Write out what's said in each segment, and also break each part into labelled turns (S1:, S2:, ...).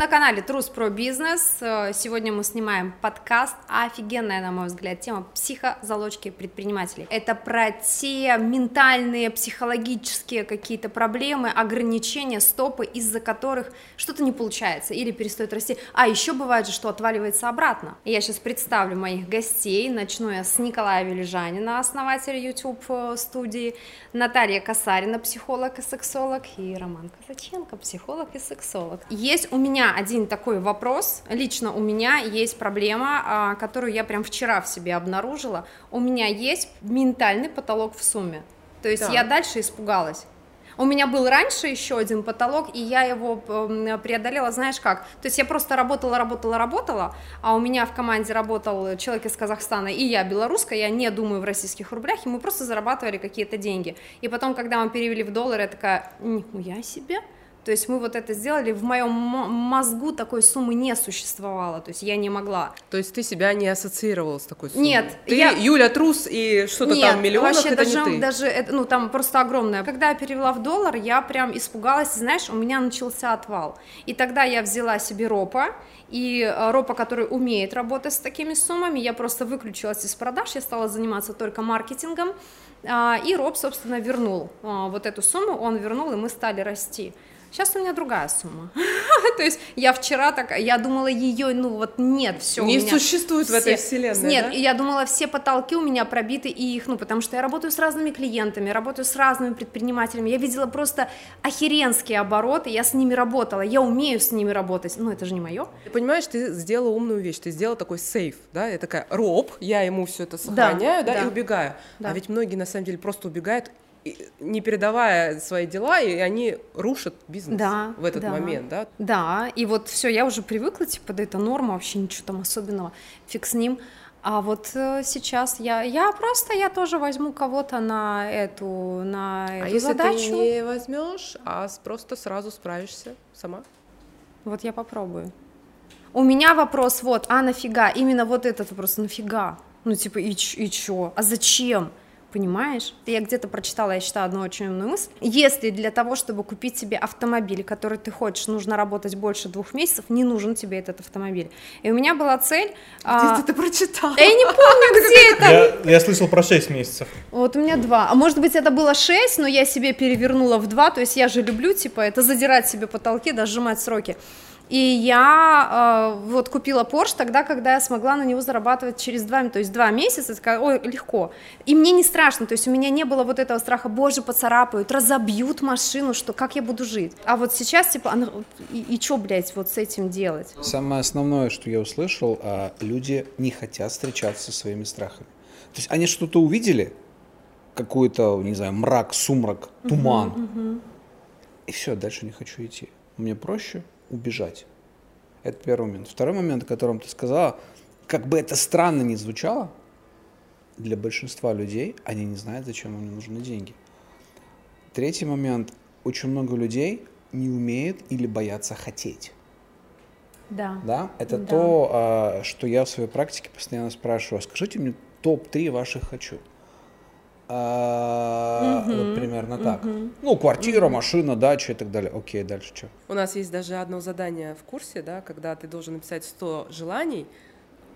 S1: на канале Трус про бизнес. Э, сегодня мы снимаем подкаст. Офигенная, на мой взгляд, тема психозалочки предпринимателей. Это про те ментальные, психологические какие-то проблемы, ограничения, стопы, из-за которых что-то не получается или перестает расти. А еще бывает же, что отваливается обратно. Я сейчас представлю моих гостей. Начну я с Николая Велижанина, основателя YouTube э, студии, Наталья Касарина, психолог и сексолог, и Роман Казаченко, психолог и сексолог. Есть у меня меня один такой вопрос, лично у меня есть проблема, а, которую я прям вчера в себе обнаружила. У меня есть ментальный потолок в сумме. То есть да. я дальше испугалась. У меня был раньше еще один потолок, и я его преодолела, знаешь как? То есть я просто работала, работала, работала, а у меня в команде работал человек из Казахстана, и я белорусская, я не думаю в российских рублях, и мы просто зарабатывали какие-то деньги. И потом, когда мы перевели в доллары, я такая, нихуя себе, то есть мы вот это сделали, в моем мозгу такой суммы не существовало, то есть я не могла.
S2: То есть ты себя не ассоциировала с такой суммой?
S1: Нет.
S2: Ты я... Юля Трус и что-то там миллионов,
S1: вообще
S2: это
S1: даже,
S2: не ты?
S1: даже, ну там просто огромное. Когда я перевела в доллар, я прям испугалась, знаешь, у меня начался отвал. И тогда я взяла себе ропа, и э, ропа, который умеет работать с такими суммами, я просто выключилась из продаж, я стала заниматься только маркетингом, а, и Роб, собственно, вернул а, вот эту сумму, он вернул, и мы стали расти. Сейчас у меня другая сумма. То есть я вчера так, я думала ее, ну вот нет, все.
S2: Не существует все, в этой вселенной.
S1: Нет,
S2: да?
S1: я думала все потолки у меня пробиты и их, ну потому что я работаю с разными клиентами, работаю с разными предпринимателями. Я видела просто охеренские обороты, я с ними работала, я умею с ними работать. Ну это же не мое.
S2: Ты понимаешь, ты сделала умную вещь, ты сделала такой сейф, да? Я такая роб, я ему все это сохраняю, да, да, да. и убегаю. Да. А ведь многие на самом деле просто убегают не передавая свои дела, и они рушат бизнес да, в этот
S1: да,
S2: момент, да?
S1: Да, и вот все, я уже привыкла, типа, да это норма, вообще ничего там особенного, фиг с ним. А вот э, сейчас я, я просто, я тоже возьму кого-то на эту, на
S2: а
S1: эту
S2: а если
S1: задачу.
S2: ты не возьмешь, а просто сразу справишься сама?
S1: Вот я попробую. У меня вопрос вот, а нафига? Именно вот этот вопрос, нафига? Ну, типа, и, и чё? А зачем? Понимаешь? Я где-то прочитала, я считаю, одну очень умную мысль. Если для того, чтобы купить себе автомобиль, который ты хочешь, нужно работать больше двух месяцев, не нужен тебе этот автомобиль. И у меня была цель... Где
S2: а... ты это прочитала?
S1: Я не помню, где
S3: это. Я, я слышал про 6 месяцев.
S1: Вот у меня два. А может быть, это было 6, но я себе перевернула в 2, то есть я же люблю, типа, это задирать себе потолки, да, сжимать сроки. И я э, вот купила Porsche тогда, когда я смогла на него зарабатывать через два, то есть два месяца, такая, ой, легко. И мне не страшно, то есть у меня не было вот этого страха, боже, поцарапают, разобьют машину, что как я буду жить. А вот сейчас, типа, она, и, и что, блядь, вот с этим делать?
S4: Самое основное, что я услышал, а, люди не хотят встречаться со своими страхами. То есть они что-то увидели, какой-то, не знаю, мрак, сумрак, туман, угу. и все, дальше не хочу идти. Мне проще убежать. Это первый момент. Второй момент, о котором ты сказала, как бы это странно ни звучало, для большинства людей они не знают, зачем им нужны деньги. Третий момент. Очень много людей не умеют или боятся хотеть.
S1: Да.
S4: Да? Это да. то, а, что я в своей практике постоянно спрашиваю. Скажите мне топ-3 ваших «хочу». А, угу, вот примерно угу, так. Ну, квартира, угу. машина, дача и так далее. Окей, дальше что?
S2: У нас есть даже одно задание в курсе, да, когда ты должен написать 100 желаний,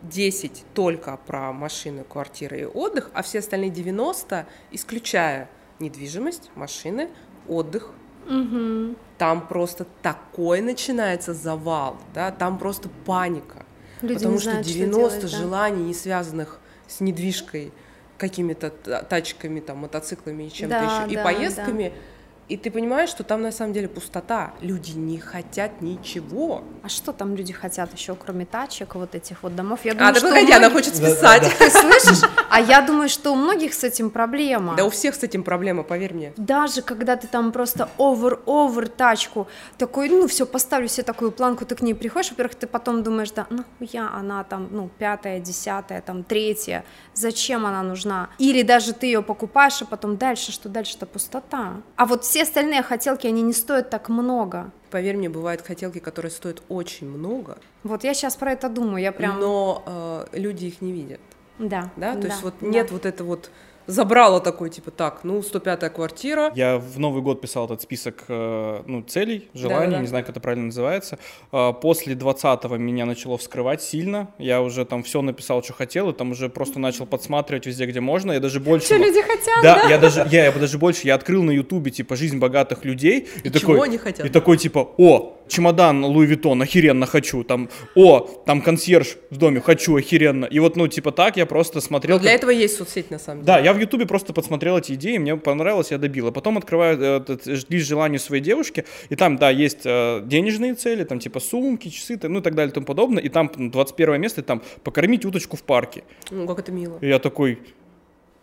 S2: 10 только про машины, квартиры и отдых, а все остальные 90, исключая недвижимость, машины, отдых.
S1: Угу.
S2: Там просто такой начинается завал, да, там просто паника. Люди потому что знают, 90 что делать, желаний, да? не связанных с недвижкой, какими-то тачками, там, мотоциклами и чем-то да, еще, да, и поездками. Да и ты понимаешь, что там на самом деле пустота. Люди не хотят ничего.
S1: А что там люди хотят еще, кроме тачек, вот этих вот домов?
S2: Я думаю, а, да что погоди, многих... она хочет списать. Да, да,
S1: да. Ты слышишь? А я думаю, что у многих с этим проблема.
S2: Да у всех с этим проблема, поверь мне.
S1: Даже когда ты там просто овер-овер тачку, такой, ну все, поставлю себе такую планку, ты к ней приходишь, во-первых, ты потом думаешь, да, ну я, она там, ну, пятая, десятая, там, третья, зачем она нужна? Или даже ты ее покупаешь, а потом дальше, что дальше-то пустота. А вот все остальные хотелки, они не стоят так много.
S2: Поверь мне, бывают хотелки, которые стоят очень много.
S1: Вот я сейчас про это думаю, я прям...
S2: Но э, люди их не видят.
S1: Да.
S2: Да, то
S1: да,
S2: есть вот
S1: да.
S2: нет вот это вот забрало такой, типа, так, ну, 105-я квартира.
S3: Я в Новый год писал этот список, э, ну, целей, желаний, Да-да-да. не знаю, как это правильно называется. А, после 20-го меня начало вскрывать сильно. Я уже там все написал, что хотел, и там уже просто начал подсматривать везде, где можно. Я даже больше...
S1: Что люди хотят,
S3: да? Да, я даже, я, я даже больше, я открыл на Ютубе, типа, «Жизнь богатых людей».
S2: И, и такой, они хотят?
S3: И такой, типа, о, чемодан Louis Vuitton, охеренно хочу, там, о, там консьерж в доме, хочу, охеренно. И вот, ну, типа так я просто смотрел.
S2: Но для как... этого есть соцсеть, на самом деле.
S3: Да, я в Ютубе просто подсмотрел эти идеи, мне понравилось, я добил. А потом открываю э, этот лист желаний своей девушки, и там, да, есть э, денежные цели, там, типа сумки, часы, ну, и так далее, и тому подобное. И там 21 место, и там покормить уточку в парке.
S2: Ну, как это мило.
S3: И я такой,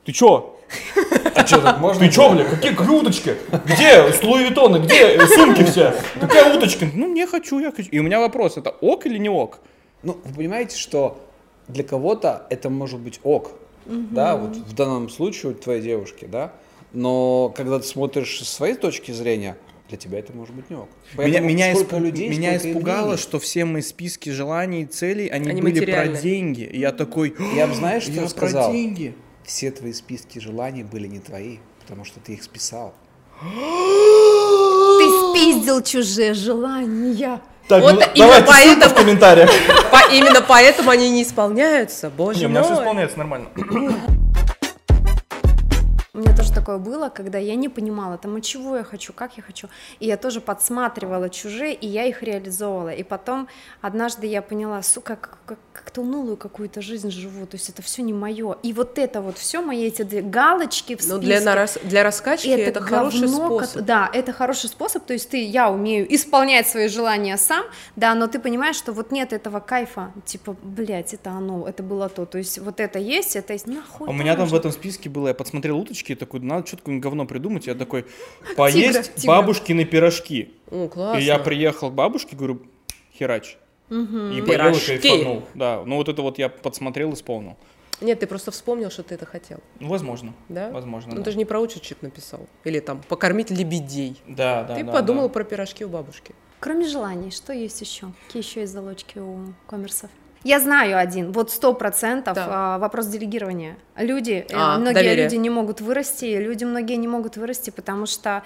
S3: ты чё?
S4: А что, так можно?
S3: Ты чё, бля, какие, уточки? Где с Луи где сумки все? Какая уточка? Ну, не хочу, я хочу. И у меня вопрос, это ок или не ок?
S4: Ну, вы понимаете, что для кого-то это может быть ок, угу. да, вот в данном случае у твоей девушки, да, но когда ты смотришь с своей точки зрения, для тебя это может быть не ок.
S3: Поэтому меня, меня, людей, меня испугало, мнений. что все мои списки желаний и целей, они, они были про деньги. И я такой,
S4: я бы знаешь, что я сказал? про деньги все твои списки желаний были не твои, потому что ты их списал.
S1: Ты спиздил чужие желания.
S3: Так, вот ну, давайте поэтому, в комментариях.
S2: По, именно поэтому они не исполняются, боже не,
S3: мой. у меня все исполняется нормально.
S1: Такое было, когда я не понимала, там, а чего я хочу, как я хочу. И я тоже подсматривала чужие, и я их реализовывала. И потом однажды я поняла, сука, как, как, как-то унылую какую-то жизнь живу, то есть это все не мое. И вот это вот все мои эти две галочки в списке. Ну,
S2: для, нарас... для раскачки это, это хороший способ.
S1: Как... Да, это хороший способ, то есть ты, я умею исполнять свои желания сам, да, но ты понимаешь, что вот нет этого кайфа, типа, блядь, это оно, это было то, то есть вот это есть, это есть, нахуй.
S3: А у меня там в этом списке было, я подсмотрел уточки, такой, надо что-то какое-нибудь говно придумать. Я такой, поесть тигра, бабушкины пирожки.
S2: О, классно.
S3: И я приехал к бабушке, говорю, херач. Угу. И поел и кайфанул. Да, ну вот это вот я подсмотрел, исполнил.
S2: Нет, ты просто вспомнил, что ты это хотел.
S3: Ну, возможно.
S2: Да?
S3: Возможно.
S2: Ну,
S3: да.
S2: ты же не про уточек написал. Или там покормить лебедей.
S3: Да, да.
S2: Ты
S3: да,
S2: подумал
S3: да.
S2: про пирожки у бабушки.
S1: Кроме желаний, что есть еще? Какие еще есть залочки у коммерсов? Я знаю один, вот сто процентов да. А, вопрос делегирования. Люди, э, а, многие доверие. люди не могут вырасти, люди многие не могут вырасти, потому что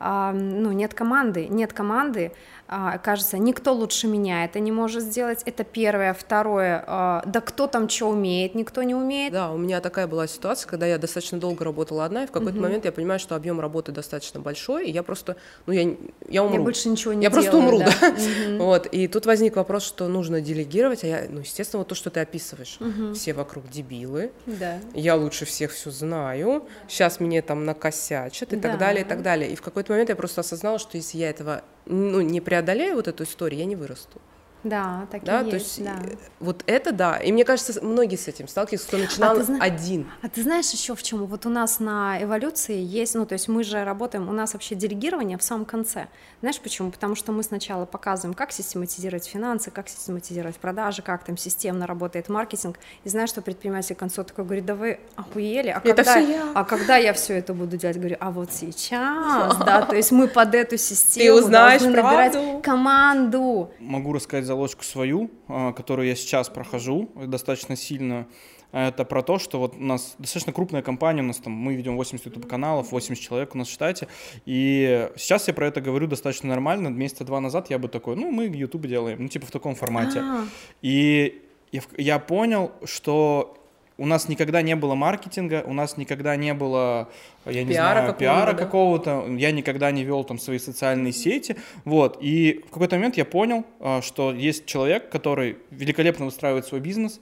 S1: ну, нет команды, нет команды, а, кажется, никто лучше меня это не может сделать, это первое, второе, а, да кто там что умеет, никто не умеет.
S2: Да, у меня такая была ситуация, когда я достаточно долго работала одна, и в какой-то угу. момент я понимаю, что объем работы достаточно большой, и я просто, ну, я, я умру.
S1: Я больше ничего не
S2: Я
S1: делаю,
S2: просто умру, да. да? Угу. Вот, и тут возник вопрос, что нужно делегировать, а я, ну, естественно, вот то, что ты описываешь, угу. все вокруг дебилы,
S1: да.
S2: я лучше всех все знаю, сейчас мне там накосячат и да. так далее, и так далее. И в какой-то момент я просто осознала, что если я этого ну, не преодолею вот эту историю, я не вырасту.
S1: Да, так да, и
S2: то есть, да. Э, вот это да. И мне кажется, многие с этим сталкиваются, кто начинал а зна... один.
S1: А ты знаешь еще в чем? Вот у нас на эволюции есть, ну то есть мы же работаем, у нас вообще делегирование в самом конце. Знаешь почему? Потому что мы сначала показываем, как систематизировать финансы, как систематизировать продажи, как там системно работает маркетинг. И знаешь, что предприниматель к концу такой говорит, да вы охуели, а это когда, я. а когда я все это буду делать? Говорю, а вот сейчас, да, то есть мы под эту систему
S2: Ты узнаешь
S1: должны набирать команду.
S3: Могу рассказать заложку свою, а, которую я сейчас прохожу достаточно сильно. Это про то, что вот у нас достаточно крупная компания, у нас там, мы ведем 80 YouTube-каналов, 80 человек у нас в штате, и сейчас я про это говорю достаточно нормально, месяца два назад я бы такой, ну, мы YouTube делаем, ну, типа в таком формате. А-а-а. И я, я понял, что у нас никогда не было маркетинга, у нас никогда не было, я не пиара знаю, пиара да? какого-то, я никогда не вел там свои социальные сети, вот, и в какой-то момент я понял, а, что есть человек, который великолепно выстраивает свой бизнес,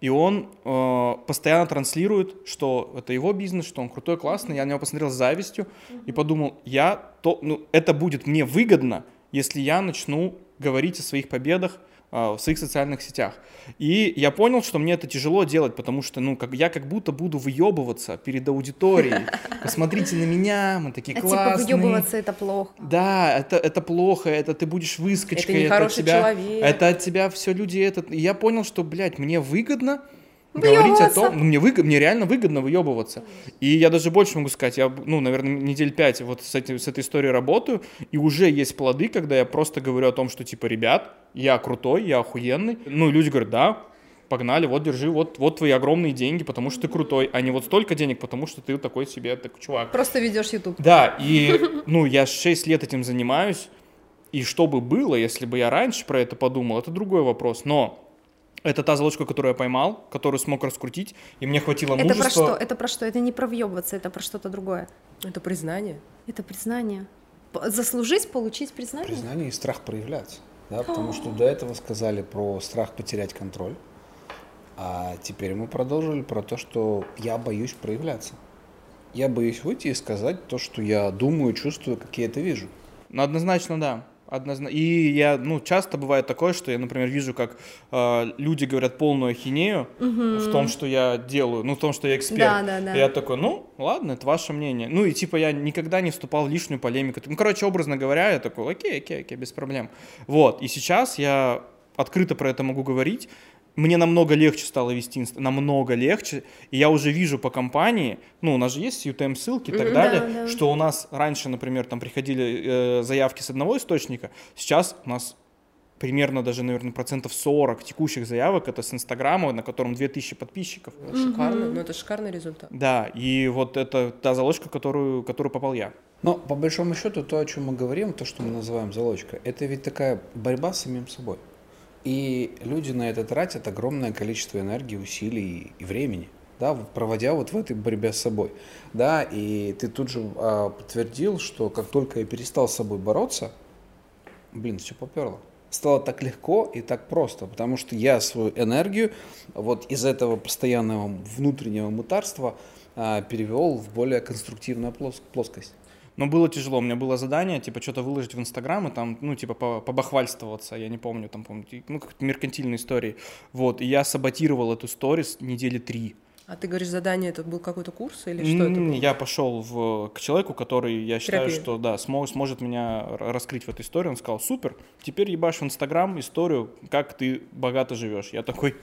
S3: и он э, постоянно транслирует, что это его бизнес, что он крутой, классный. Я на него посмотрел с завистью и подумал, я то, ну, это будет мне выгодно, если я начну говорить о своих победах, в своих социальных сетях. И я понял, что мне это тяжело делать, потому что, ну, как, я как будто буду выебываться перед аудиторией. Посмотрите на меня, мы такие а классные.
S1: Типа выебываться это плохо.
S3: Да, это, это плохо, это ты будешь выскочкой. Это
S2: нехороший
S3: это тебя,
S2: человек.
S3: Это от тебя все люди, это... И я понял, что, блядь, мне выгодно говорить о том, ну, мне, выгод, мне реально выгодно выебываться. И я даже больше могу сказать, я, ну, наверное, недель пять вот с, этим, с этой историей работаю, и уже есть плоды, когда я просто говорю о том, что, типа, ребят, я крутой, я охуенный. Ну, и люди говорят, да, погнали, вот держи, вот, вот твои огромные деньги, потому что ты крутой, а не вот столько денег, потому что ты такой себе такой чувак.
S1: Просто ведешь YouTube.
S3: Да, и, ну, я 6 лет этим занимаюсь, и что бы было, если бы я раньше про это подумал, это другой вопрос, но это та залочка, которую я поймал, которую смог раскрутить, и мне хватило
S1: это
S3: мужества.
S1: Это про что? Это про что? Это не про въебываться, это про что-то другое.
S2: Это признание.
S1: Это признание. Заслужить, получить признание?
S4: Признание и страх проявляться. Да, потому что до этого сказали про страх потерять контроль, а теперь мы продолжили про то, что я боюсь проявляться. Я боюсь выйти и сказать то, что я думаю, чувствую, как я это вижу.
S3: Ну, однозначно, да. Однозначно. И я, ну, часто бывает такое, что я, например, вижу, как э, люди говорят полную ахинею угу. в том, что я делаю, ну, в том, что я эксперт. Да, да, да. И я такой, ну, ладно, это ваше мнение. Ну, и типа я никогда не вступал в лишнюю полемику. Ну, короче, образно говоря, я такой, окей, окей, окей, без проблем. Вот, и сейчас я открыто про это могу говорить мне намного легче стало вести, намного легче, и я уже вижу по компании, ну, у нас же есть UTM ссылки и так да, далее, да. что у нас раньше, например, там приходили э, заявки с одного источника, сейчас у нас примерно даже, наверное, процентов 40 текущих заявок это с Инстаграма, на котором 2000 подписчиков.
S2: Шикарно, mm-hmm. ну это шикарный результат.
S3: Да, и вот это та залочка, которую, которую попал я.
S4: Но по большому счету то, о чем мы говорим, то, что мы называем залочка, это ведь такая борьба с самим собой. И люди на это тратят огромное количество энергии, усилий и времени, да, проводя вот в этой борьбе с собой. Да, и ты тут же а, подтвердил, что как только я перестал с собой бороться, блин, все поперло. Стало так легко и так просто, потому что я свою энергию вот из этого постоянного внутреннего мутарства а, перевел в более конструктивную плоскость.
S3: Но было тяжело. У меня было задание, типа, что-то выложить в Инстаграм и там, ну, типа, побахвальствоваться. Я не помню, там, помню, ну, как-то меркантильные истории. Вот. И я саботировал эту сторис недели три.
S2: А ты говоришь, задание это был какой-то курс или что это было?
S3: Я пошел в, к человеку, который, я считаю, Терапия. что да, смо, сможет меня раскрыть в этой истории. Он сказал, супер, теперь ебашь в Инстаграм историю, как ты богато живешь. Я такой...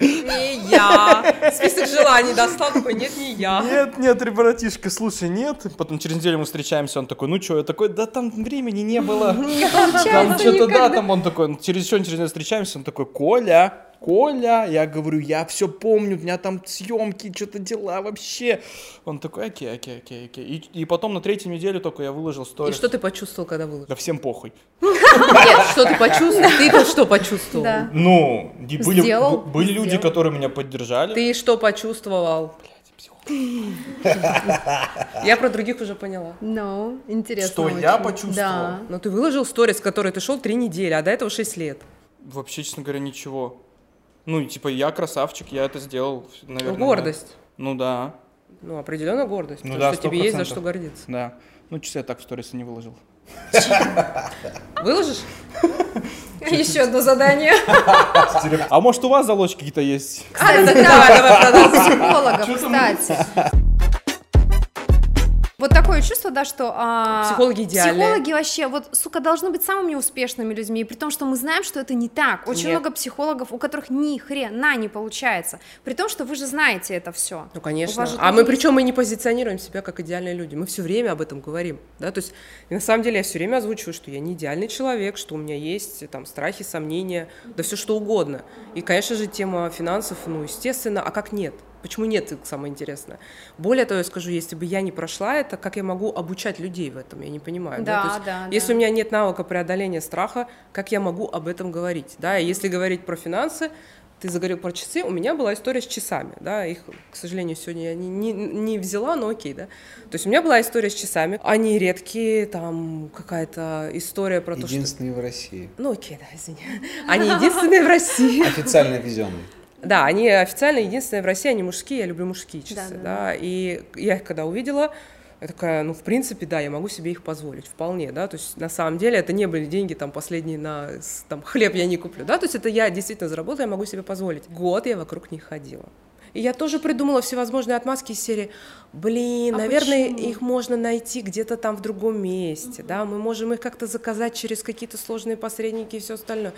S2: Не я. Список желаний достал, такой, нет, не я.
S3: Нет, нет, братишка, слушай, нет. Потом через неделю мы встречаемся, он такой, ну что, я такой, да там времени не было. Не Там что-то, да, там он такой, через еще через неделю встречаемся, он такой, Коля, Коля, я говорю, я все помню, у меня там съемки, что-то дела вообще. Он такой, окей, окей, окей, окей. И, и потом на третью неделю только я выложил сторис.
S2: И что ты почувствовал, когда выложил?
S3: Да всем похуй.
S2: Нет, что ты почувствовал? Ты что почувствовал?
S3: Ну, были, люди, которые меня поддержали.
S2: Ты что почувствовал? Я про других уже поняла.
S1: Ну, интересно.
S3: Что я почувствовал? Да.
S2: Но ты выложил сторис, который ты шел три недели, а до этого шесть лет.
S3: Вообще, честно говоря, ничего. Ну, типа, я красавчик, я это сделал, наверное.
S2: Ну, гордость.
S3: Ну, да.
S2: Ну, определенно гордость, ну, потому да, что тебе есть за что гордиться.
S3: Да. Ну, часы я так в сторисы не выложил.
S2: Выложишь?
S1: Еще одно задание.
S3: А может, у вас залочки какие-то есть?
S1: Кстати, давай, давай продолжим. Психологов, кстати. Вот такое чувство, да, что... А,
S2: психологи идеальные.
S1: Психологи вообще, вот, сука, должны быть самыми успешными людьми, при том, что мы знаем, что это не так. Очень Нет. много психологов, у которых ни хрена не получается. При том, что вы же знаете это все.
S2: Ну, конечно. А мы есть... причем мы не позиционируем себя как идеальные люди. Мы все время об этом говорим, да, то есть на самом деле я все время озвучиваю, что я не идеальный человек, что у меня есть там страхи, сомнения, да все что угодно. И, конечно же, тема финансов, ну, естественно, а как нет? Почему нет, самое интересное. Более того, я скажу, если бы я не прошла это, как я могу обучать людей в этом, я не понимаю.
S1: Да,
S2: да?
S1: есть, да
S2: если да. у меня нет навыка преодоления страха, как я могу об этом говорить? Да? И если говорить про финансы, ты заговорил про часы, у меня была история с часами, да, их, к сожалению, сегодня я не, не, не взяла, но окей, да. То есть у меня была история с часами, они редкие, там какая-то история про
S4: то,
S2: что...
S4: Единственные в России.
S2: Ну окей, да, извини. Они единственные в России.
S4: Официально везенные.
S2: Да, они официально единственные в России, они мужские, я люблю мужские часы, да, да, да. И я их когда увидела, я такая, ну, в принципе, да, я могу себе их позволить, вполне, да, то есть на самом деле это не были деньги там последние на, там, хлеб я не куплю, да, то есть это я действительно заработала, я могу себе позволить. Год я вокруг них ходила. И я тоже придумала всевозможные отмазки из серии, блин, а наверное, почему? их можно найти где-то там в другом месте, угу. да, мы можем их как-то заказать через какие-то сложные посредники и все остальное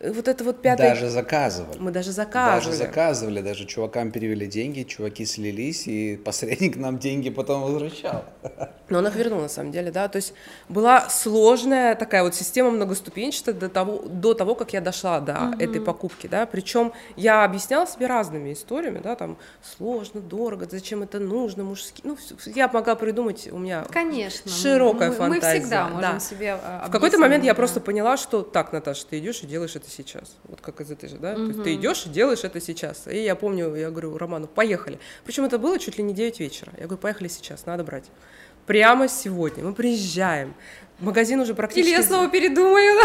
S2: вот это вот пятое...
S4: Даже заказывали.
S2: Мы даже заказывали.
S4: Даже заказывали, даже чувакам перевели деньги, чуваки слились, и посредник нам деньги потом возвращал.
S2: Но он их вернул, на самом деле, да, то есть была сложная такая вот система многоступенчатая до того, до того как я дошла до угу. этой покупки, да, причем я объясняла себе разными историями, да, там, сложно, дорого, зачем это нужно, мужские, ну, я могла придумать, у меня
S1: Конечно,
S2: широкая мы, фантазия.
S1: Мы всегда можем да. себе
S2: В какой-то момент я просто поняла, что так, Наташа, ты идешь и делаешь это это сейчас. Вот как из этой же, да? Угу. То есть ты идешь и делаешь это сейчас. И я помню, я говорю Роману, поехали. Причем это было чуть ли не 9 вечера. Я говорю, поехали сейчас, надо брать. Прямо сегодня мы приезжаем. Магазин уже практически...
S1: Или я снова передумаю,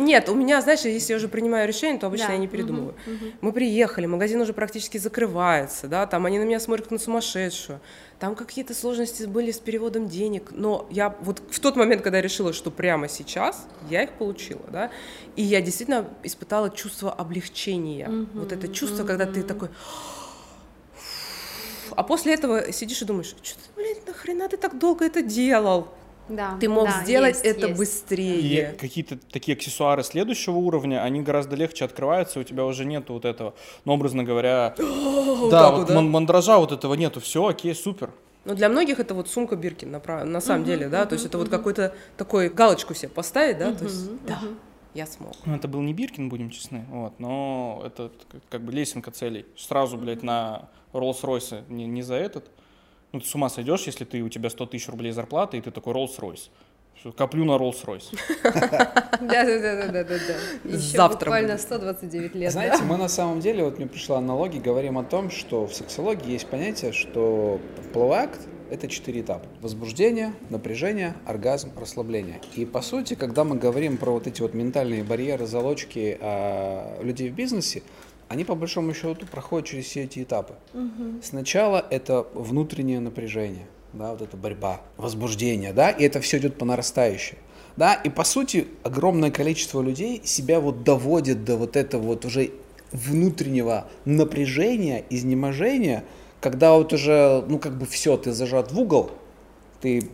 S2: нет, у меня, знаешь, если я уже принимаю решение, то обычно да. я не передумываю. Угу, угу. Мы приехали, магазин уже практически закрывается, да, там они на меня смотрят как на сумасшедшую. Там какие-то сложности были с переводом денег, но я вот в тот момент, когда я решила, что прямо сейчас, я их получила, да, и я действительно испытала чувство облегчения. Угу, вот это чувство, угу. когда ты такой... А после этого сидишь и думаешь, что ты, блин, нахрена ты так долго это делал?
S1: Да,
S2: ты мог
S1: да,
S2: сделать
S1: есть,
S2: это
S1: есть.
S2: быстрее.
S3: И какие-то такие аксессуары следующего уровня, они гораздо легче открываются, у тебя уже нету вот этого, ну, образно говоря, да, вот да? мандража вот этого нету, все, окей, супер.
S2: Но для многих это вот сумка Биркин, на, на самом uh-huh, деле, да, uh-huh, то есть это uh-huh. вот какой-то такой галочку себе поставить, да, uh-huh, то есть, uh-huh. да, я смог.
S3: Ну, это был не Биркин, будем честны, вот, но это как бы лесенка целей. Сразу, блядь, на Роллс-Ройсе не, не за этот, ну, ты с ума сойдешь, если ты, у тебя 100 тысяч рублей зарплаты, и ты такой Rolls-Royce. Коплю на Rolls-Royce.
S1: Да-да-да-да-да. Завтра буквально 129 лет.
S4: Знаете, мы на самом деле, вот мне пришла аналогия, говорим о том, что в сексологии есть понятие, что половой акт – это четыре этапа. Возбуждение, напряжение, оргазм, расслабление. И по сути, когда мы говорим про вот эти вот ментальные барьеры, залочки а, людей в бизнесе, они по большому счету проходят через все эти этапы. Угу. Сначала это внутреннее напряжение, да, вот эта борьба, возбуждение, да, и это все идет по нарастающей. Да, и по сути огромное количество людей себя вот доводит до вот этого вот уже внутреннего напряжения, изнеможения, когда вот уже, ну как бы все, ты зажат в угол, ты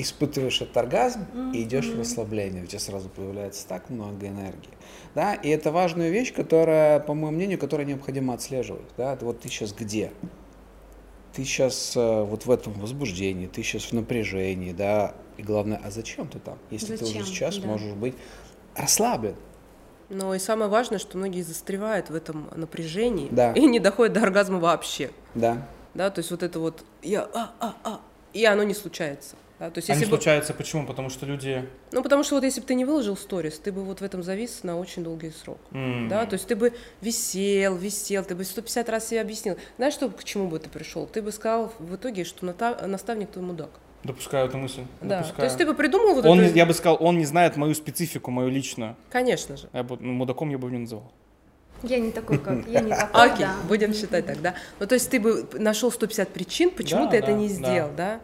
S4: испытываешь этот оргазм mm-hmm. и идешь в расслабление, у тебя сразу появляется так много энергии. Да? И это важная вещь, которая, по моему мнению, которая необходимо отслеживать. Да? Вот ты сейчас где? Ты сейчас э, вот в этом возбуждении, ты сейчас в напряжении, да, и главное, а зачем ты там, если зачем? ты уже сейчас да. можешь быть расслаблен?
S2: Но и самое важное, что многие застревают в этом напряжении
S4: да.
S2: и не доходят до оргазма вообще.
S4: Да.
S2: Да, то есть вот это вот я а а а и оно не случается. Да, то есть,
S3: если Они бы... случаются почему? Потому что люди...
S2: Ну, потому что вот если бы ты не выложил сторис, ты бы вот в этом завис на очень долгий срок. Mm. Да, то есть ты бы висел, висел, ты бы 150 раз себе объяснил. Знаешь, что, к чему бы ты пришел? Ты бы сказал в итоге, что наставник твой мудак.
S3: Допускаю эту мысль.
S2: Да.
S3: Допускаю.
S2: То есть ты бы придумал вот
S3: он,
S2: это...
S3: Я бы сказал, он не знает мою специфику, мою личную.
S2: Конечно же.
S3: Я бы, ну, мудаком я бы его не называл.
S1: Я не такой, как я не такой,
S2: Окей, да. будем считать так, да. Ну, то есть ты бы нашел 150 причин, почему да, ты да, это не сделал, да.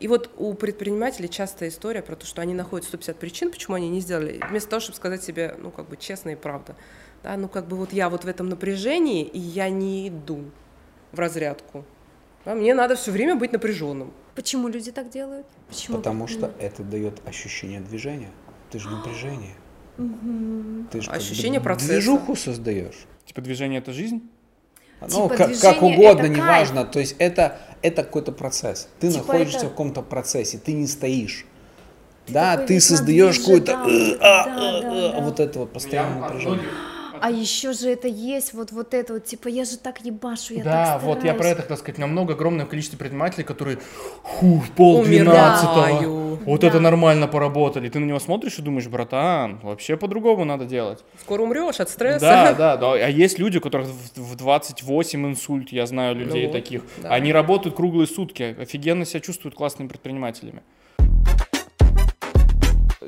S2: И вот у предпринимателей частая история про то, что они находят 150 причин, почему они не сделали, вместо того, чтобы сказать себе, ну, как бы честно и правда. Да, ну, как бы вот я вот в этом напряжении, и я не иду в разрядку. Да, мне надо все время быть напряженным.
S1: Почему люди так делают? Почему?
S4: Потому что mm. это дает ощущение движения. Ты же напряжение. Ты же
S2: ощущение процесса.
S4: Движуху создаешь.
S3: Типа движение это жизнь?
S4: Ну, типа как, как угодно, неважно. То есть это, это какой-то процесс. Ты типа находишься это... в каком-то процессе, ты не стоишь. Ты да, ты создаешь какой-то да, э, а, да, э, да, э, да. вот это вот постоянное напряжение.
S1: А еще же это есть, вот, вот это вот, типа, я же так ебашу, я
S3: да,
S1: так
S3: вот я про это хотел сказать. У меня много, огромное количество предпринимателей, которые, фу, пол двенадцатого, вот да. это нормально поработали. Ты на него смотришь и думаешь, братан, вообще по-другому надо делать.
S2: Скоро умрешь от стресса.
S3: Да, да, да. А есть люди, у которых в 28 инсульт, я знаю людей ну, таких. Да. Они работают круглые сутки, офигенно себя чувствуют классными предпринимателями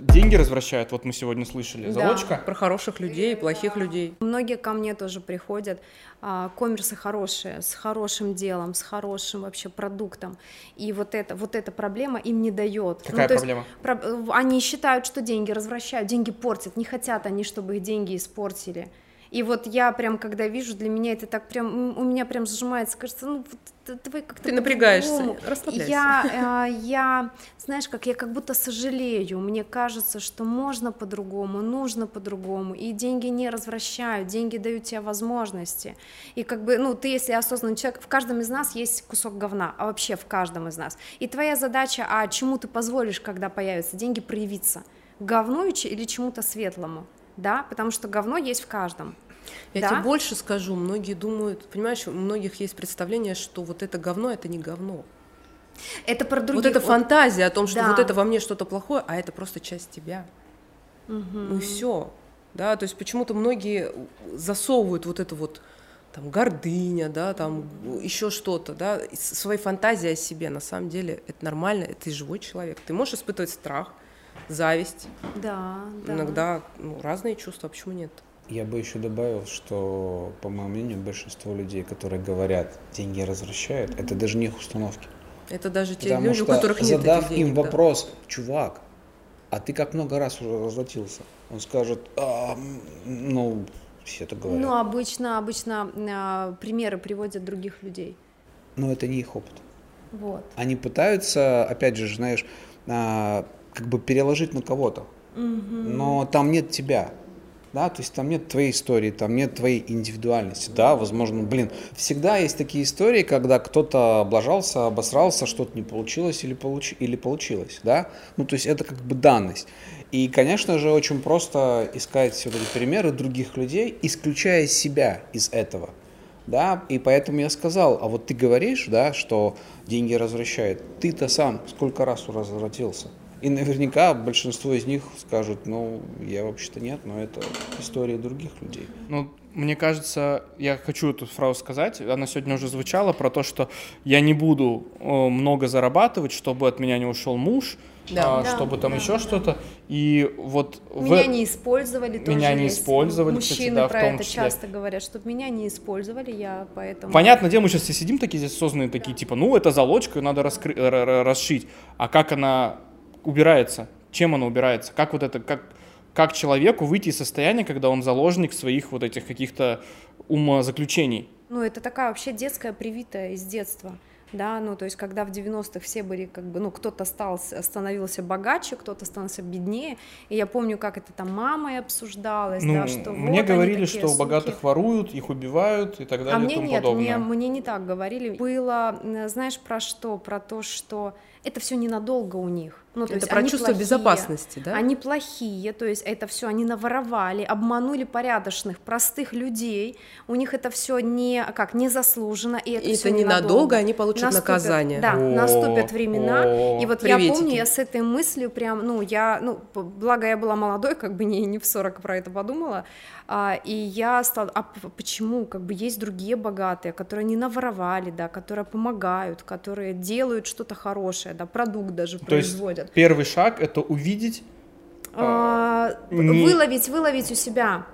S3: деньги возвращают, вот мы сегодня слышали, да. залочка.
S2: Про хороших людей, плохих людей.
S1: Многие ко мне тоже приходят, а, коммерсы хорошие, с хорошим делом, с хорошим вообще продуктом, и вот это, вот эта проблема им не дает.
S3: Ну, Какая ну, проблема?
S1: Есть, про, они считают, что деньги развращают, деньги портят, не хотят они, чтобы их деньги испортили. И вот я прям, когда вижу, для меня это так прям, у меня прям сжимается, кажется, ну, вот, давай как-то
S2: Ты напрягаешься, расслабляйся.
S1: Я, э, я, знаешь, как я как будто сожалею, мне кажется, что можно по-другому, нужно по-другому, и деньги не развращают, деньги дают тебе возможности, и как бы, ну, ты, если осознанный человек, в каждом из нас есть кусок говна, а вообще в каждом из нас, и твоя задача, а чему ты позволишь, когда появятся деньги, проявиться, говну или чему-то светлому, да, потому что говно есть в каждом.
S2: Я
S1: да?
S2: тебе больше скажу, многие думают, понимаешь, у многих есть представление, что вот это говно, это не говно.
S1: Это про других.
S2: Вот эта фантазия о том, что да. вот это во мне что-то плохое, а это просто часть тебя. Угу. Ну и все. Да, то есть почему-то многие засовывают вот это вот там гордыня, да, там еще что-то, да, своей фантазии о себе. На самом деле это нормально, ты живой человек. Ты можешь испытывать страх, зависть.
S1: Да, да.
S2: Иногда ну, разные чувства, почему нет?
S4: Я бы еще добавил, что, по моему мнению, большинство людей, которые говорят, деньги развращают, это даже не их установки.
S2: Это даже те Потому люди, у которых нет
S4: задав
S2: этих денег,
S4: им вопрос, да. чувак, а ты как много раз уже разлатился? Он скажет, а, ну, все это говорят.
S1: Ну, обычно, обычно э, примеры приводят других людей.
S4: Но это не их опыт.
S1: Вот.
S4: Они пытаются, опять же, знаешь, э, как бы переложить на кого-то. Угу. Но там нет тебя да, то есть там нет твоей истории, там нет твоей индивидуальности, да, возможно, блин, всегда есть такие истории, когда кто-то облажался, обосрался, что-то не получилось или, получ... или получилось, да, ну, то есть это как бы данность. И, конечно же, очень просто искать вот эти примеры других людей, исключая себя из этого, да, и поэтому я сказал, а вот ты говоришь, да, что деньги возвращают, ты-то сам сколько раз возвратился, и наверняка большинство из них скажут, ну, я вообще-то нет, но это история других людей.
S3: Ну, мне кажется, я хочу эту фразу сказать, она сегодня уже звучала, про то, что я не буду много зарабатывать, чтобы от меня не ушел муж, да, а, да, чтобы там да, еще да. что-то. И вот
S1: меня в... не использовали.
S3: Меня тоже не есть. использовали.
S1: Мужчины
S3: кстати, да,
S1: про
S3: в том
S1: это
S3: числе.
S1: часто говорят, чтобы меня не использовали, я поэтому.
S3: Понятно, где мы сейчас все сидим такие здесь осознанные такие, типа, ну это залочка, надо раскры... расшить. А как она убирается? Чем оно убирается? Как вот это, как, как человеку выйти из состояния, когда он заложник своих вот этих каких-то умозаключений?
S1: Ну, это такая вообще детская привитая из детства да, ну, то есть, когда в 90-х все были, как бы, ну, кто-то стал, становился богаче, кто-то становился беднее, и я помню, как это там мамой обсуждалось,
S3: ну,
S1: да, что
S3: Мне вот говорили, что суки. богатых воруют, их убивают и так далее
S1: а мне
S3: и тому
S1: нет,
S3: подобное.
S1: Мне, мне не так говорили. Было, знаешь, про что? Про то, что это все ненадолго у них.
S2: Ну, то это есть про чувство плохие, безопасности, да?
S1: Они плохие, то есть это все они наворовали, обманули порядочных, простых людей. У них это все не как не заслужено, и это,
S2: и
S1: это
S2: ненадолго, они получат наступят, наказание.
S1: Да, о, наступят времена. О, и вот приветики. я помню, я с этой мыслью прям, ну я, ну благо я была молодой, как бы не не в 40 про это подумала, а, и я стала, а почему, как бы есть другие богатые, которые не наворовали, да, которые помогают, которые делают что-то хорошее, да, продукт даже то производят
S3: происходят. Первый шаг это увидеть.
S1: А, не... Выловить, выловить у себя.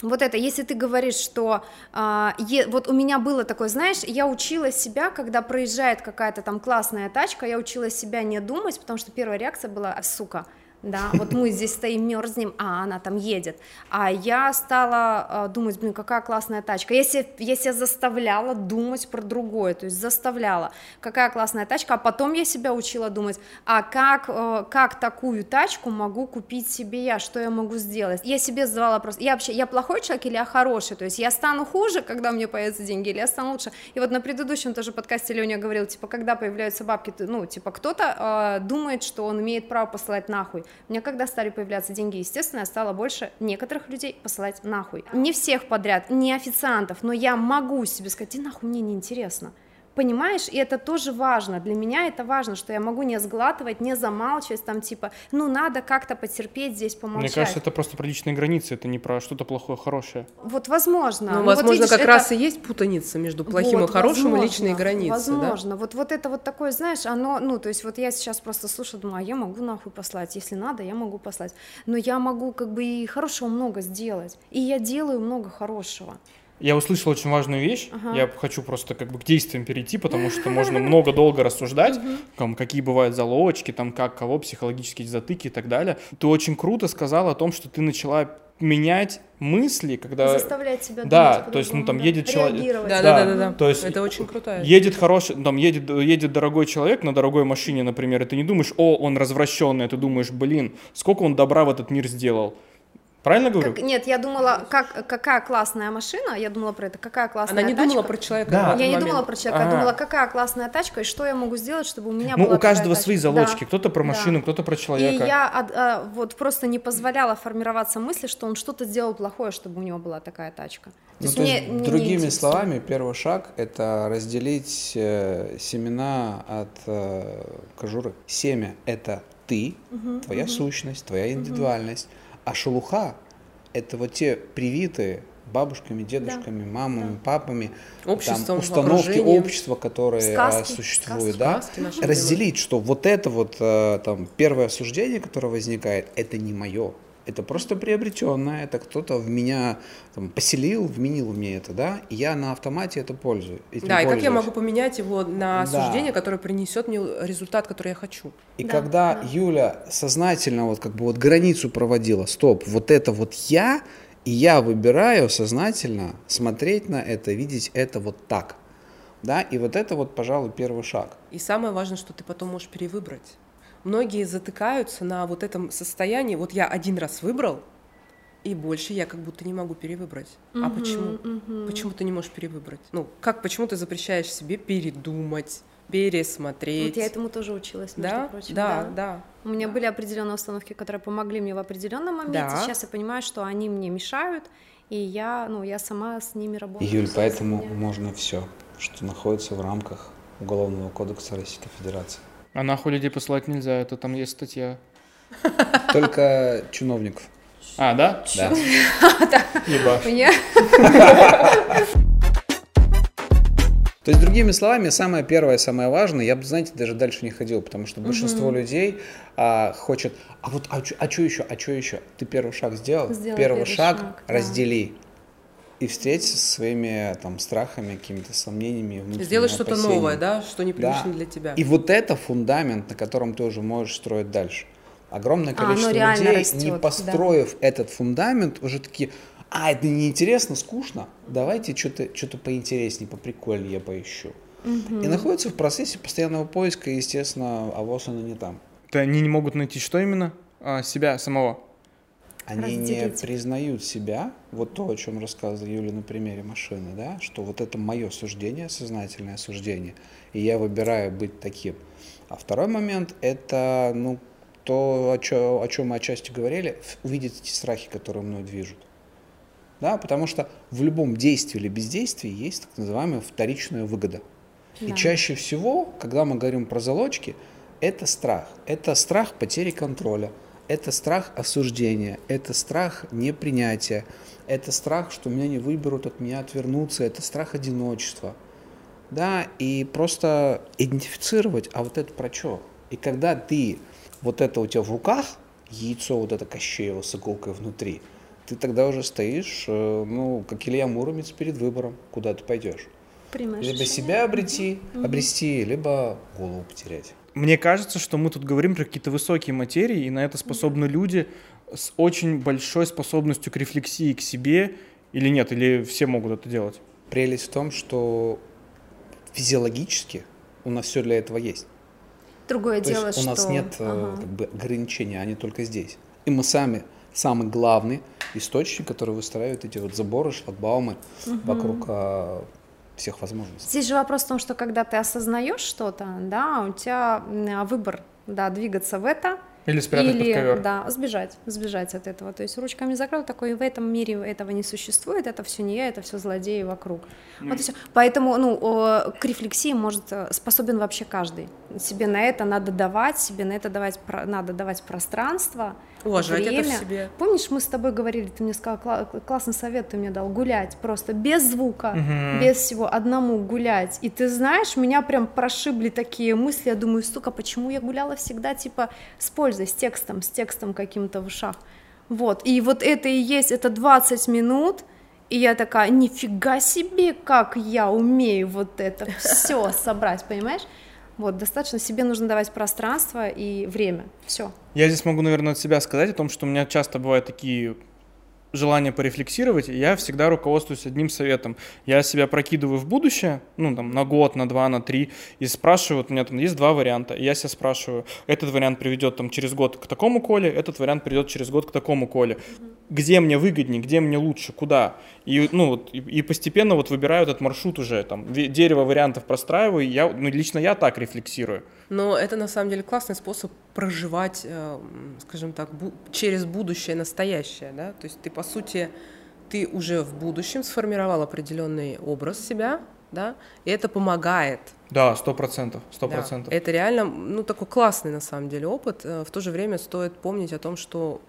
S1: Вот это, если ты говоришь, что а, е, вот у меня было такое, знаешь, я учила себя, когда проезжает какая-то там классная тачка, я учила себя не думать, потому что первая реакция была, сука, да, вот мы здесь стоим, мерзнем, а она там едет, а я стала э, думать, блин, какая классная тачка, я себя, я себя заставляла думать про другое, то есть заставляла, какая классная тачка, а потом я себя учила думать, а как, э, как такую тачку могу купить себе я, что я могу сделать, я себе задавала вопрос, я вообще, я плохой человек или я хороший, то есть я стану хуже, когда меня появятся деньги, или я стану лучше, и вот на предыдущем тоже подкасте Леня говорил, типа, когда появляются бабки, ну, типа, кто-то э, думает, что он имеет право посылать нахуй, мне когда стали появляться деньги, естественно, я стала больше некоторых людей посылать нахуй. Не всех подряд, не официантов, но я могу себе сказать, и нахуй мне неинтересно понимаешь, и это тоже важно, для меня это важно, что я могу не сглатывать, не замалчивать, там, типа, ну, надо как-то потерпеть здесь, помолчать.
S3: Мне кажется, это просто про личные границы, это не про что-то плохое, хорошее.
S1: Вот, возможно.
S2: Ну, ну возможно, вот, видишь, как это... раз и есть путаница между плохим вот, и хорошим возможно, и личные границы,
S1: Возможно,
S2: да?
S1: вот, вот это вот такое, знаешь, оно, ну, то есть вот я сейчас просто слушаю, думаю, а я могу нахуй послать, если надо, я могу послать, но я могу как бы и хорошего много сделать, и я делаю много хорошего.
S3: Я услышал очень важную вещь. Ага. Я хочу просто как бы к действиям перейти, потому что можно много долго рассуждать, там, какие бывают залочки, там, как, кого, психологические затыки и так далее. Ты очень круто сказала о том, что ты начала менять мысли, когда...
S1: Заставлять себя
S3: Да,
S1: думать
S3: то есть, ну, там
S1: да.
S3: едет человек...
S2: Да, да,
S3: Да,
S2: да, да, да.
S3: то есть
S2: это очень крутая.
S3: Едет хороший, там едет, едет дорогой человек на дорогой машине, например, и ты не думаешь, о, он развращенный, а ты думаешь, блин, сколько он добра в этот мир сделал. Правильно говорю?
S1: Как- нет, я думала, как, какая классная машина, я думала про это, какая классная
S2: Она не
S1: тачка.
S2: думала про человека.
S3: Да.
S1: Я не
S2: момент.
S1: думала про человека, я
S3: Ага.
S1: думала, какая классная тачка и что я могу сделать, чтобы у меня
S3: Ну,
S1: была
S3: у каждого
S1: такая
S3: свои
S1: тачка.
S3: залочки.
S1: Да.
S3: Кто-то про
S1: Да.
S3: машину, кто-то про
S1: И
S3: человека.
S1: я от- а, вот просто не позволяла формироваться мысли, что он что-то сделал плохое, чтобы у него была такая тачка. То
S4: Ну,
S1: есть
S4: то
S1: мне-
S4: есть,
S1: мне не
S4: другими
S1: интересно.
S4: словами, первый шаг – это разделить э, семена от э, кожуры. Семя – это ты, твоя сущность, твоя индивидуальность, а шелуха – это вот те привитые бабушками, дедушками, мамами, папами,
S2: Обществом,
S4: там, установки общества, которые э,
S1: Сказки,
S4: существуют,
S2: сказки,
S4: да,
S2: сказки
S4: разделить, что вот это вот э, там первое осуждение, которое возникает, это не мое, это просто приобретенное, это кто-то в меня там, поселил, вменил мне это, да, и я на автомате это пользую. этим
S2: Да, и как я
S4: пользуюсь.
S2: могу поменять его на
S4: Да.
S2: осуждение, которое принесет мне результат, который я хочу.
S4: И
S1: Да,
S4: когда
S1: да.
S4: Юля сознательно вот как бы вот границу проводила, стоп, вот это вот я, и я выбираю сознательно смотреть на это, видеть это вот так, да, и вот это вот, пожалуй, первый шаг.
S2: И самое важное, что ты потом можешь перевыбрать. Многие затыкаются на вот этом состоянии. Вот я один раз выбрал, и больше я как будто не могу перевыбрать. а почему? Почему ты не можешь перевыбрать? Ну, как, почему ты запрещаешь себе передумать, пересмотреть?
S1: Вот я этому тоже училась, между
S2: да?
S1: прочим.
S2: да, да,
S1: У меня были определенные установки, которые помогли мне в определенном моменте.
S2: Да.
S1: Сейчас я понимаю, что они мне мешают, и я, ну, я сама с ними работаю.
S4: Юль, поэтому
S1: меня.
S4: можно все, что находится в рамках Уголовного кодекса Российской Федерации.
S3: А нахуй людей посылать нельзя, это там есть статья.
S4: Только чиновников.
S3: А, да?
S4: Да.
S3: Ебашь.
S4: То есть, другими словами, самое первое, самое важное, я бы, знаете, даже дальше не ходил, потому что большинство людей а, хочет, а вот, а что еще, а что еще? Ты первый шаг сделал,
S1: Сделай
S4: первый,
S1: первый
S4: шаг,
S1: шаг, да.
S4: И встреться со своими там страхами, какими-то сомнениями,
S2: Сделать что-то новое, да, что не
S4: Да.
S2: привычно для тебя.
S4: И вот это фундамент, на котором ты уже можешь строить дальше. Огромное
S1: А,
S4: количество
S1: реально
S4: людей,
S1: растет,
S4: не
S1: да.
S4: построив этот фундамент, уже такие, а, это неинтересно, скучно, давайте что-то что поинтереснее, поприкольнее я поищу. И находятся в процессе постоянного поиска, и, естественно, а вот оно не там.
S3: Это они не могут найти что именно? А, себя самого.
S4: Они не признают себя, вот то, о чем рассказывала Юля на примере машины, да, что вот это мое суждение, сознательное суждение, и я выбираю быть таким. А второй момент – это, ну, то, о, чё- о чем мы отчасти говорили, увидеть эти страхи, которые мной движут. Да, потому что в любом действии или бездействии есть так называемая вторичная выгода. И
S1: Да.
S4: чаще всего, когда мы говорим про залочки, это страх. Это страх потери контроля, это страх осуждения, это страх непринятия, это страх, что меня не выберут, от меня отвернутся, это страх одиночества. Да, и просто идентифицировать, а вот это про что? И когда ты, вот это у тебя в руках, яйцо вот это Кощеево с иголкой внутри, ты тогда уже стоишь, э, ну, как Илья Муромец перед выбором, куда ты пойдешь. Либо себя обрети, обрести, либо голову потерять.
S3: Мне кажется, что мы тут говорим про какие-то высокие материи, и на это способны люди с очень большой способностью к рефлексии к себе, или нет, или все могут это делать.
S4: Прелесть в том, что физиологически у нас все для этого есть.
S1: Другое
S4: То
S1: дело,
S4: есть у
S1: что...
S4: нас нет э,
S1: Ага.
S4: как бы ограничения, они только здесь. И мы сами самый главный источник, который выстраивает эти вот заборы, шлагбаумы вокруг э, всех возможностей.
S1: Здесь же вопрос в том, что когда ты осознаешь что-то, да, у тебя м, выбор, да, двигаться в это,
S3: Или спрятать
S1: или,
S3: под ковер.
S1: да, сбежать, сбежать от этого. То есть ручками закрыл, такой, в этом мире этого не существует, это все не я, это все злодеи вокруг. Вот и всё. Поэтому, ну, к рефлексии может э, способен вообще каждый. Себе на это надо давать, себе на это давать, надо давать пространство,
S2: Уважать это в
S1: время.
S2: себе.
S1: Помнишь, мы с тобой говорили, ты мне сказал, «Кла- классный совет ты мне дал, гулять просто без звука,
S3: Мгм.
S1: без всего, одному гулять. И ты знаешь, меня прям прошибли такие мысли, я думаю, сука, почему я гуляла всегда, типа, с пользой, с текстом, с текстом каким-то в ушах. Вот, и вот это и есть, это 20 минут, и я такая, нифига себе, как я умею вот это все собрать, понимаешь? Вот, достаточно себе нужно давать пространство и время, все.
S3: Я здесь могу, наверное, от себя сказать о том, что у меня часто бывают такие желание порефлексировать, я всегда руководствуюсь одним советом. Я себя прокидываю в будущее, ну, там, на год, на два, на три, и спрашиваю, вот у меня там есть два варианта, и я себя спрашиваю, этот вариант приведет там через год к такому коле, этот вариант приведет через год к такому коле. Где мне выгоднее, где мне лучше, куда? И, ну, вот, и, и постепенно вот выбираю этот маршрут уже, там, дерево вариантов простраиваю, я, ну, лично я так рефлексирую.
S2: Но это на самом деле классный способ проживать, э, скажем так, через будущее настоящее, да, то есть ты по сути ты уже в будущем сформировал определенный образ себя, да, и это помогает.
S3: Да, сто процентов, сто процентов.
S2: Это реально, ну, такой классный на самом деле опыт. Э, в то же время стоит помнить о том, что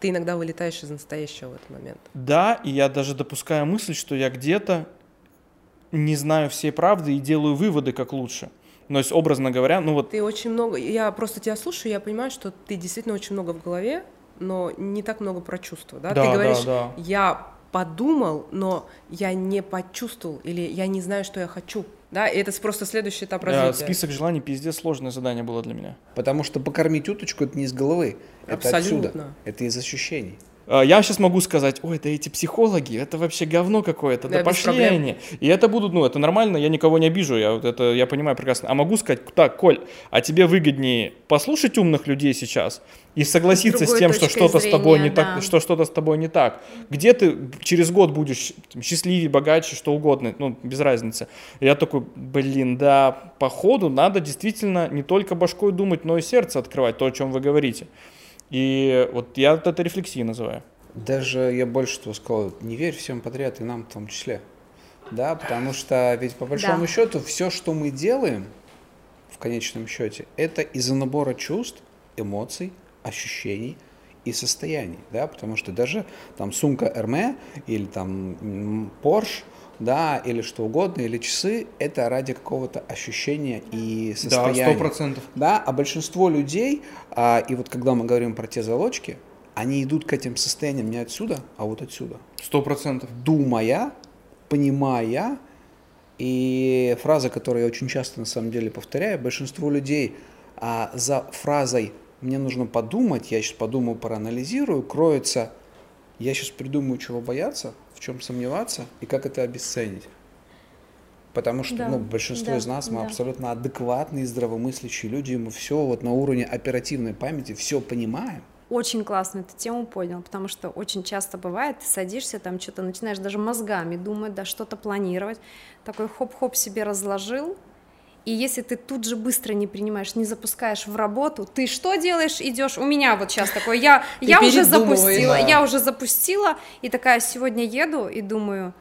S2: ты иногда вылетаешь из настоящего в этот момент.
S3: Да, и я даже допускаю мысль, что я где-то не знаю всей правды и делаю выводы, как лучше. Ну, то есть, образно говоря, ну вот...
S2: Ты очень много... Я просто тебя слушаю, я понимаю, что ты действительно очень много в голове, но не так много про чувства, да?
S3: да
S2: ты говоришь,
S3: да,
S2: да. я подумал, но я не почувствовал или я не знаю, что я хочу. Да, и это просто следующий этап развития. Да,
S3: список желаний пиздец сложное задание было для меня.
S4: Потому что покормить уточку это не из головы, это Абсолютно. отсюда, это из ощущений.
S3: А, я сейчас могу сказать, ой, это эти психологи, это вообще говно какое-то, да, да пошли они. И это будут, ну, это нормально, я никого не обижу, я, это, я понимаю прекрасно. А могу сказать, так, Коль, а тебе выгоднее послушать умных людей сейчас и согласиться с, с тем, что что-то с тобой не да. так, что что-то с тобой не так. Где ты через год будешь там, счастливее, богаче, что угодно, ну, без разницы. Я такой, блин, да, походу надо действительно не только башкой думать, но и сердце открывать, то, о чем вы говорите. И вот я это рефлексией называю.
S4: Даже я больше того сказал, не верь всем подряд, и нам в том числе. Да, потому что ведь по большому да. счету все, что мы делаем, в конечном счете, это из-за набора чувств, эмоций, ощущений и состояний, да, потому что даже там сумка Эрме или там Porsche, да, или что угодно, или часы, это ради какого-то ощущения и состояния.
S3: Да, сто процентов.
S4: Да, а большинство людей, а, и вот когда мы говорим про те залочки, они идут к этим состояниям не отсюда, а вот отсюда.
S3: Сто процентов.
S4: Думая, понимая, и фраза, которую я очень часто на самом деле повторяю, большинство людей а, за фразой «мне нужно подумать», «я сейчас подумаю, проанализирую», кроется «я сейчас придумаю, чего бояться», в чем сомневаться и как это обесценить. Потому что да, ну, большинство да, из нас, мы да. абсолютно адекватные, здравомыслящие люди, мы все вот на уровне оперативной памяти все понимаем.
S1: Очень классно эту тему понял, потому что очень часто бывает, ты садишься там, что-то начинаешь даже мозгами думать, да, что-то планировать, такой хоп-хоп себе разложил, и если ты тут же быстро не принимаешь, не запускаешь в работу, ты что делаешь? Идешь. У меня вот сейчас такое. Я, я уже запустила, да. я уже запустила, и такая сегодня еду и думаю,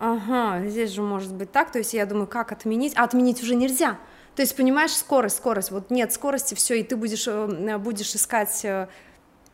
S1: ага, здесь же может быть так. То есть я думаю, как отменить? А отменить уже нельзя. То есть, понимаешь, скорость, скорость. Вот нет скорости, все, и ты будешь, э, будешь искать э,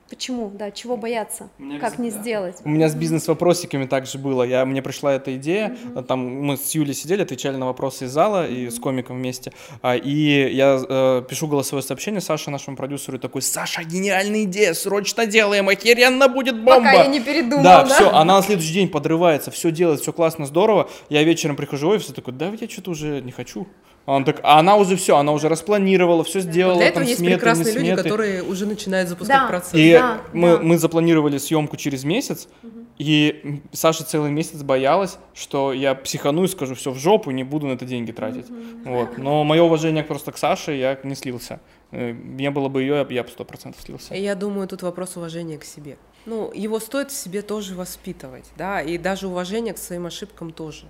S1: Почему, да, чего бояться, как не сделать?
S3: У меня с бизнес-вопросиками также было. Я, мне пришла эта идея, mm-hmm. там мы с Юлей сидели, отвечали на вопросы из зала mm-hmm. и с комиком вместе, а, и я э, пишу голосовое сообщение Саше, нашему продюсеру, и такой, Саша, гениальная идея, срочно делаем, охеренно будет бомба!
S1: Пока я не передумал,
S3: да? Да, все, она на следующий день подрывается, все делает, все классно, здорово, я вечером прихожу в офис и такой, да, я что-то уже не хочу, он так, а она уже все, она уже распланировала, все сделала.
S2: Для этого
S3: там,
S2: есть
S3: сметы,
S2: прекрасные люди, которые уже начинают запускать да. процесс.
S3: И да, мы, да. мы запланировали съемку через месяц, угу. и Саша целый месяц боялась, что я психану и скажу все в жопу, не буду на это деньги тратить. Угу. Вот. Но мое уважение просто к Саше, я не слился. Э, не было бы ее, я бы сто процентов слился.
S2: Я думаю, тут вопрос уважения к себе. Ну, его стоит в себе тоже воспитывать, да, и даже уважение к своим ошибкам тоже.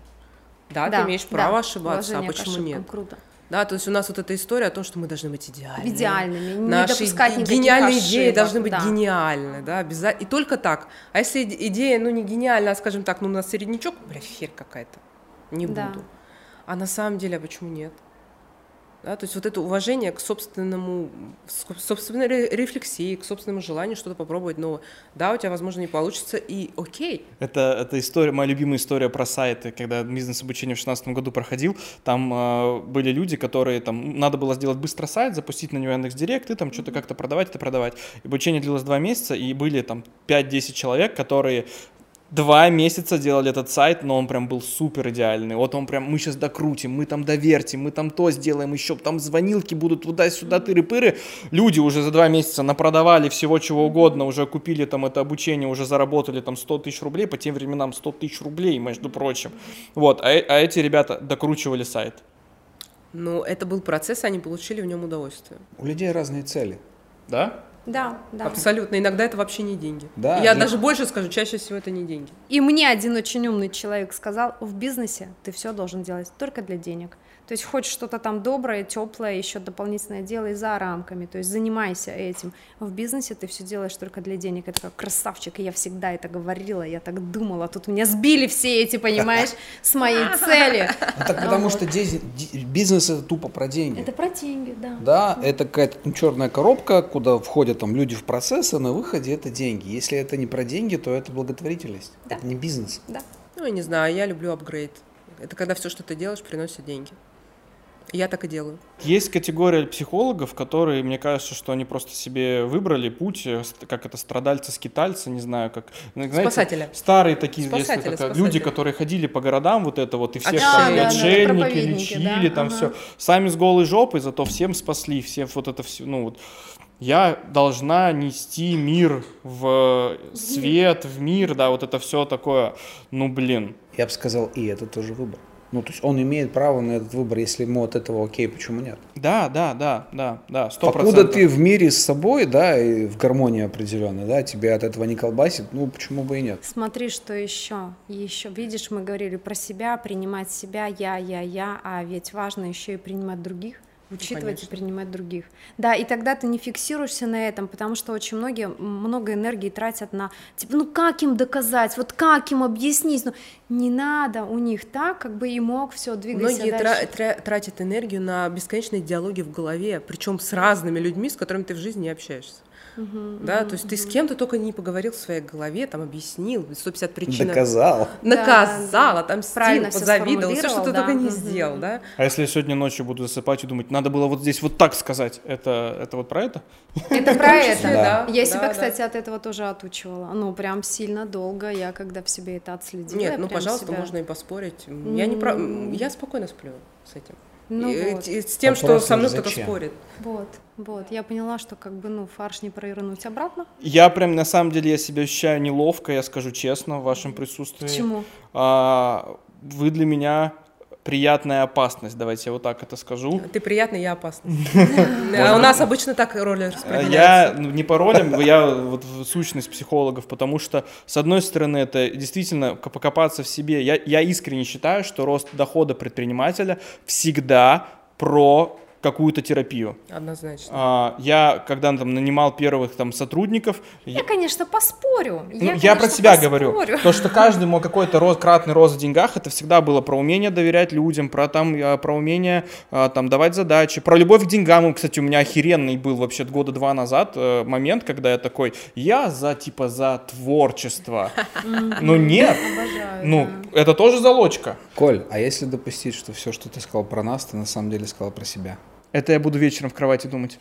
S2: Да, да ты имеешь право да, ошибаться, а почему нет?
S1: Круто.
S2: Да, то есть у нас вот эта история о том, что мы должны быть идеальными.
S1: Идеальными,
S2: не Наши допускать гениальные ошибок, идеи должны быть да. гениальны, да, обязательно. И только так. А если идея, ну, не гениальная, а, скажем так, ну, на середнячок, бля, хер какая-то, не да. буду. А на самом деле, а почему нет? Да, то есть вот это уважение к собственному, собственной рефлексии, к собственному желанию что-то попробовать новое. Да, у тебя, возможно, не получится, и окей.
S3: Это, это история, моя любимая история про сайты. Когда бизнес-обучение в 2016 году проходил, там э, были люди, которые, там, надо было сделать быстро сайт, запустить на него Яндекс.Директ и там что-то как-то продавать, это продавать. Обучение длилось два месяца, и были там 5-10 человек, которые Два месяца делали этот сайт, но он прям был супер идеальный. Вот он прям, мы сейчас докрутим, мы там довертим, мы там то сделаем еще, там звонилки будут туда-сюда, тыры-пыры. Люди уже за два месяца напродавали всего чего угодно, уже купили там это обучение, уже заработали там 100 тысяч рублей, по тем временам 100 тысяч рублей, между прочим. Вот, а, а эти ребята докручивали сайт.
S2: Ну, это был процесс, они получили в нем удовольствие.
S4: У людей разные цели.
S3: Да?
S1: Да, да.
S2: Абсолютно. Иногда это вообще не деньги.
S4: Да,
S2: Я
S4: и-
S2: даже больше скажу, чаще всего это не деньги.
S1: И мне один очень умный человек сказал, в бизнесе ты все должен делать только для денег. То есть хочешь что-то там доброе, теплое, еще дополнительное делай за рамками, то есть занимайся этим. В бизнесе ты все делаешь только для денег. Это как красавчик, и я всегда это говорила, я так думала, тут меня сбили все эти, понимаешь, с моей цели.
S4: Ну, так потому что бизнес это тупо про деньги.
S1: Это про деньги, да.
S4: Да, это какая-то черная коробка, куда входят там люди в процесс, а на выходе это деньги. Если это не про деньги, то это благотворительность. Это не бизнес.
S1: Да.
S2: Ну, я не знаю, я люблю апгрейд. Это когда все, что ты делаешь, приносит деньги. Я так и делаю.
S3: Есть категория психологов, которые, мне кажется, что они просто себе выбрали путь, э, как это, страдальцы-скитальцы, не знаю, как... ну, знаете,
S2: Спасатели.
S3: Старые такие,
S2: Спасатели,
S3: если как,
S2: спасатели.
S3: люди, которые ходили по городам, вот это вот, и всех
S2: Да,
S3: там
S2: да, да,
S3: отшельники,
S1: проповедники,
S3: лечили,
S1: да,
S3: там
S1: ага.
S3: все. Сами с голой жопой, зато всем спасли, все вот это все, ну вот... Я должна нести мир в свет, в мир, да, вот это все такое, ну блин.
S4: Я бы сказал, и это тоже выбор. Ну, то есть он имеет право на этот выбор, если ему от этого окей, почему нет?
S3: Да, да, да, да, да, сто
S4: Покуда ты в мире с собой, да, и в гармонии определенной, да, тебя от этого не колбасит, ну, почему бы и нет?
S1: Смотри, что еще. Еще, видишь, мы говорили про себя, принимать себя, я, я, я, а ведь важно еще и принимать других учитывать и
S2: конечно.
S1: принимать других. Да, и тогда ты не фиксируешься на этом, потому что очень многие много энергии тратят на, типа, ну как им доказать, вот как им объяснить, ну не надо у них так, как бы и мог все двигаться
S2: Многие
S1: дальше.
S2: тра- тра- тратят энергию на бесконечные диалоги в голове, причем с разными людьми, с которыми ты в жизни не общаешься. Да, то есть ты с кем-то только не поговорил в своей голове, там объяснил 150 причин.
S4: Доказал.
S2: Наказал,
S1: Да,
S2: отомстил,
S1: правильно
S2: позавидовал, все, что ты только не
S1: Мгм.
S2: сделал, да.
S3: А если я сегодня ночью буду засыпать и думать, надо было вот здесь вот так сказать, это, это вот про это?
S1: Это про это.
S2: да,
S1: Я себя, кстати, от этого тоже отучивала. Ну, прям сильно долго. Я когда в себе это отследила.
S2: Нет, ну, пожалуйста, можно и поспорить. Я не про... Я спокойно сплю с этим.
S1: Ну
S2: И-
S1: вот.
S2: и с тем,
S4: Вопрос
S2: что со мной кто-то спорит.
S1: Вот, вот. Я поняла, что как бы, ну, фарш не провернуть обратно.
S3: Я прям, на самом деле, я себя ощущаю неловко, я скажу честно, в вашем присутствии.
S1: Почему?
S3: А, вы для меня приятная опасность, давайте я вот так это скажу.
S2: Ты приятный, я опасный. А у нас обычно так роли
S3: Я
S2: распределяются.
S3: ну, не по ролям, я вот сущность психологов, потому что, с одной стороны, это действительно покопаться в себе. Я, я искренне считаю, что рост дохода предпринимателя всегда про какую-то терапию.
S2: Однозначно.
S3: А, Я, когда там нанимал первых там сотрудников,
S1: Я, конечно, поспорю.
S3: Ну, я,
S1: конечно,
S3: про себя
S1: поспорю.
S3: говорю. То, что каждый мог какой-то рост, кратный рост в деньгах, это всегда было про умение доверять людям, про, там, э, про умение э, там, давать задачи, про любовь к деньгам. Кстати, у меня охеренный был вообще года два назад э, момент, когда я такой, я за, типа, за творчество. Но нет,
S1: Обожаю,
S3: ну,
S1: да.
S3: это тоже залочка.
S4: Коль, а если допустить, что все, что ты сказал про нас, ты на самом деле сказал про себя?
S3: Это я буду вечером в кровати думать.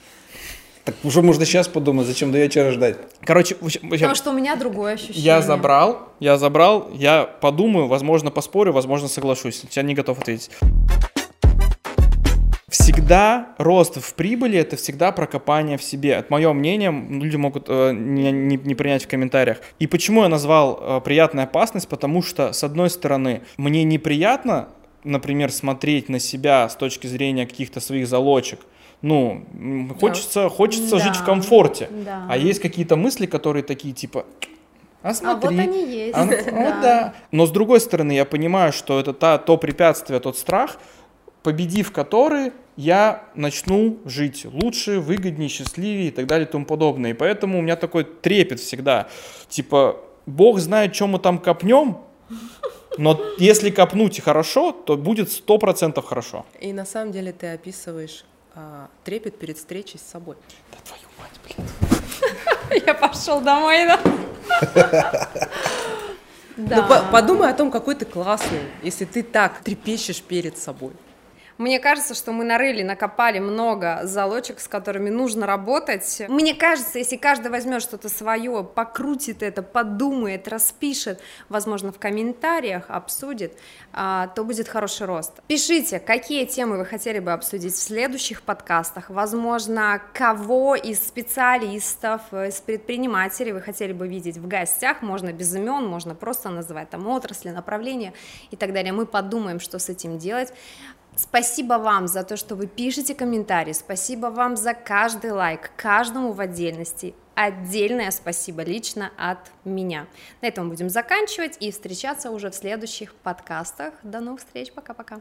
S4: Так уже можно сейчас подумать, зачем до вечера ждать?
S3: Короче,
S1: Потому что у меня другое ощущение.
S3: я забрал, я забрал, я подумаю, возможно, поспорю, возможно, соглашусь. Я не готов ответить. Всегда рост в прибыли это всегда про копание в себе. Это мое мнение, люди могут э, не, не- не принять в комментариях. И почему я назвал э, приятная опасность? Потому что, с одной стороны, мне неприятно, например, смотреть на себя с точки зрения каких-то своих залочек. Ну, хочется, хочется жить в
S1: Да.
S3: комфорте.
S1: Да.
S3: А есть какие-то мысли, которые такие типа, а
S1: А
S3: смотри,
S1: вот они есть.
S3: а, ну, вот да. Но с другой стороны, я понимаю, что это та, то препятствие, тот страх, победив который, я начну жить лучше, выгоднее, счастливее и так далее и тому подобное. И поэтому у меня такой трепет всегда. Типа, Бог знает, чем мы там копнем, но если копнуть хорошо, то будет сто процентов хорошо.
S2: И на самом деле ты описываешь а, трепет перед встречей с собой.
S3: Да твою мать, блин.
S1: Я пошел домой, да?
S2: Ну, по- подумай о том, какой ты классный, если ты так трепещешь перед собой.
S1: Мне кажется, что мы нарыли, накопали много залочек, с которыми нужно работать. Мне кажется, если каждый возьмет что-то свое, покрутит это, подумает, распишет, возможно, в комментариях обсудит, а, то будет хороший рост. Пишите, какие темы вы хотели бы обсудить в следующих подкастах. Возможно, кого из специалистов, из предпринимателей вы хотели бы видеть в гостях. Можно без имен, можно просто называть там отрасли, направления и так далее. Мы подумаем, что с этим делать. Спасибо вам за то, что вы пишете комментарии, спасибо вам за каждый лайк, каждому в отдельности. Отдельное спасибо лично от меня. На этом будем заканчивать и встречаться уже в следующих подкастах. До новых встреч, пока-пока.